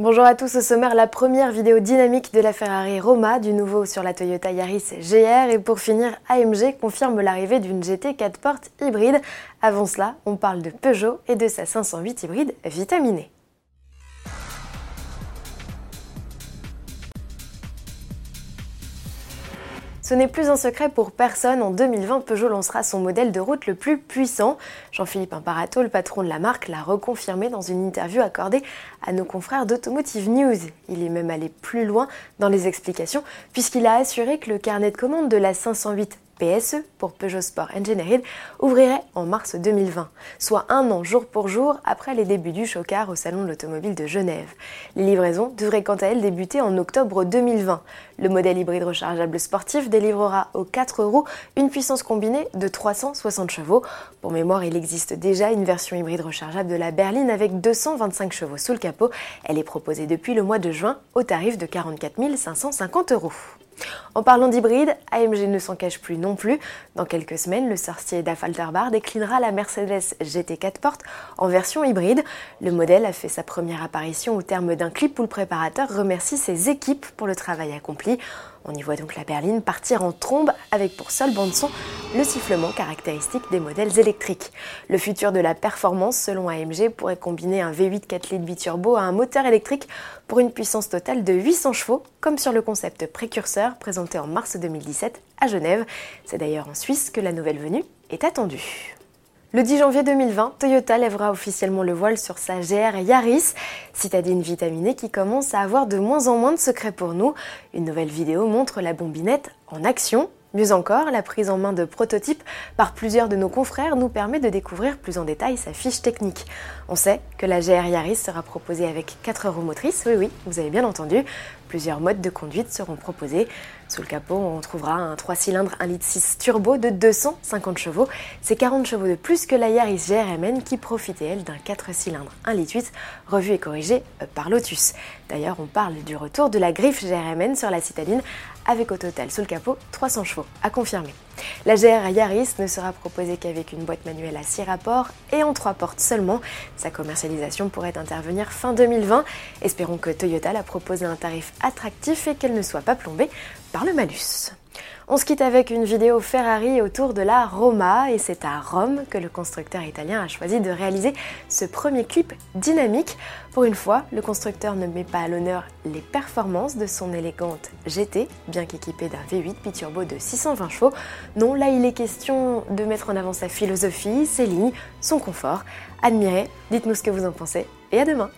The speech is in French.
Bonjour à tous, au sommaire, la première vidéo dynamique de la Ferrari Roma, du nouveau sur la Toyota Yaris GR et pour finir, AMG confirme l'arrivée d'une GT 4 portes hybride. Avant cela, on parle de Peugeot et de sa 508 hybride vitaminée. Ce n'est plus un secret pour personne, en 2020, Peugeot lancera son modèle de route le plus puissant. Jean-Philippe Imparato, le patron de la marque, l'a reconfirmé dans une interview accordée à nos confrères d'Automotive News. Il est même allé plus loin dans les explications, puisqu'il a assuré que le carnet de commande de la 508 PSE pour Peugeot Sport Engineered ouvrirait en mars 2020, soit un an jour pour jour après les débuts du chocard au Salon de l'Automobile de Genève. Les livraisons devraient quant à elles débuter en octobre 2020. Le modèle hybride rechargeable sportif délivrera aux 4 roues une puissance combinée de 360 chevaux. Pour mémoire, il existe déjà une version hybride rechargeable de la berline avec 225 chevaux sous le capot. Elle est proposée depuis le mois de juin au tarif de 44 550 euros. En parlant d'hybride, AMG ne s'en cache plus non plus. Dans quelques semaines, le sorcier d'Affalterbach déclinera la Mercedes GT4 Porte en version hybride. Le modèle a fait sa première apparition au terme d'un clip où le préparateur remercie ses équipes pour le travail accompli. On y voit donc la berline partir en trombe avec pour seule bande-son le sifflement caractéristique des modèles électriques. Le futur de la performance, selon AMG, pourrait combiner un V8 4 litres biturbo à un moteur électrique pour une puissance totale de 800 chevaux, comme sur le concept précurseur présenté en mars 2017 à Genève. C'est d'ailleurs en Suisse que la nouvelle venue est attendue. Le 10 janvier 2020, Toyota lèvera officiellement le voile sur sa GR Yaris, citadine vitaminée qui commence à avoir de moins en moins de secrets pour nous. Une nouvelle vidéo montre la bombinette en action. Mieux encore, la prise en main de prototypes par plusieurs de nos confrères nous permet de découvrir plus en détail sa fiche technique. On sait que la GR Yaris sera proposée avec 4 roues motrices, oui oui, vous avez bien entendu, Plusieurs modes de conduite seront proposés. Sous le capot, on trouvera un 3 cylindres 1,6 litre turbo de 250 chevaux. C'est 40 chevaux de plus que la Yaris GRMN qui profitait elle d'un 4 cylindres 1,8 litre 8, revu et corrigé euh, par Lotus. D'ailleurs, on parle du retour de la griffe GRMN sur la citadine avec au total sous le capot 300 chevaux, à confirmer. La GR Yaris ne sera proposée qu'avec une boîte manuelle à 6 rapports et en 3 portes seulement. Sa commercialisation pourrait intervenir fin 2020. Espérons que Toyota la propose à un tarif attractif et qu'elle ne soit pas plombée par le malus. On se quitte avec une vidéo Ferrari autour de la Roma et c'est à Rome que le constructeur italien a choisi de réaliser ce premier clip dynamique. Pour une fois, le constructeur ne met pas à l'honneur les performances de son élégante GT, bien qu'équipée d'un V8 biturbo de 620 chevaux. Non, là il est question de mettre en avant sa philosophie, ses lignes, son confort. Admirez, dites-nous ce que vous en pensez et à demain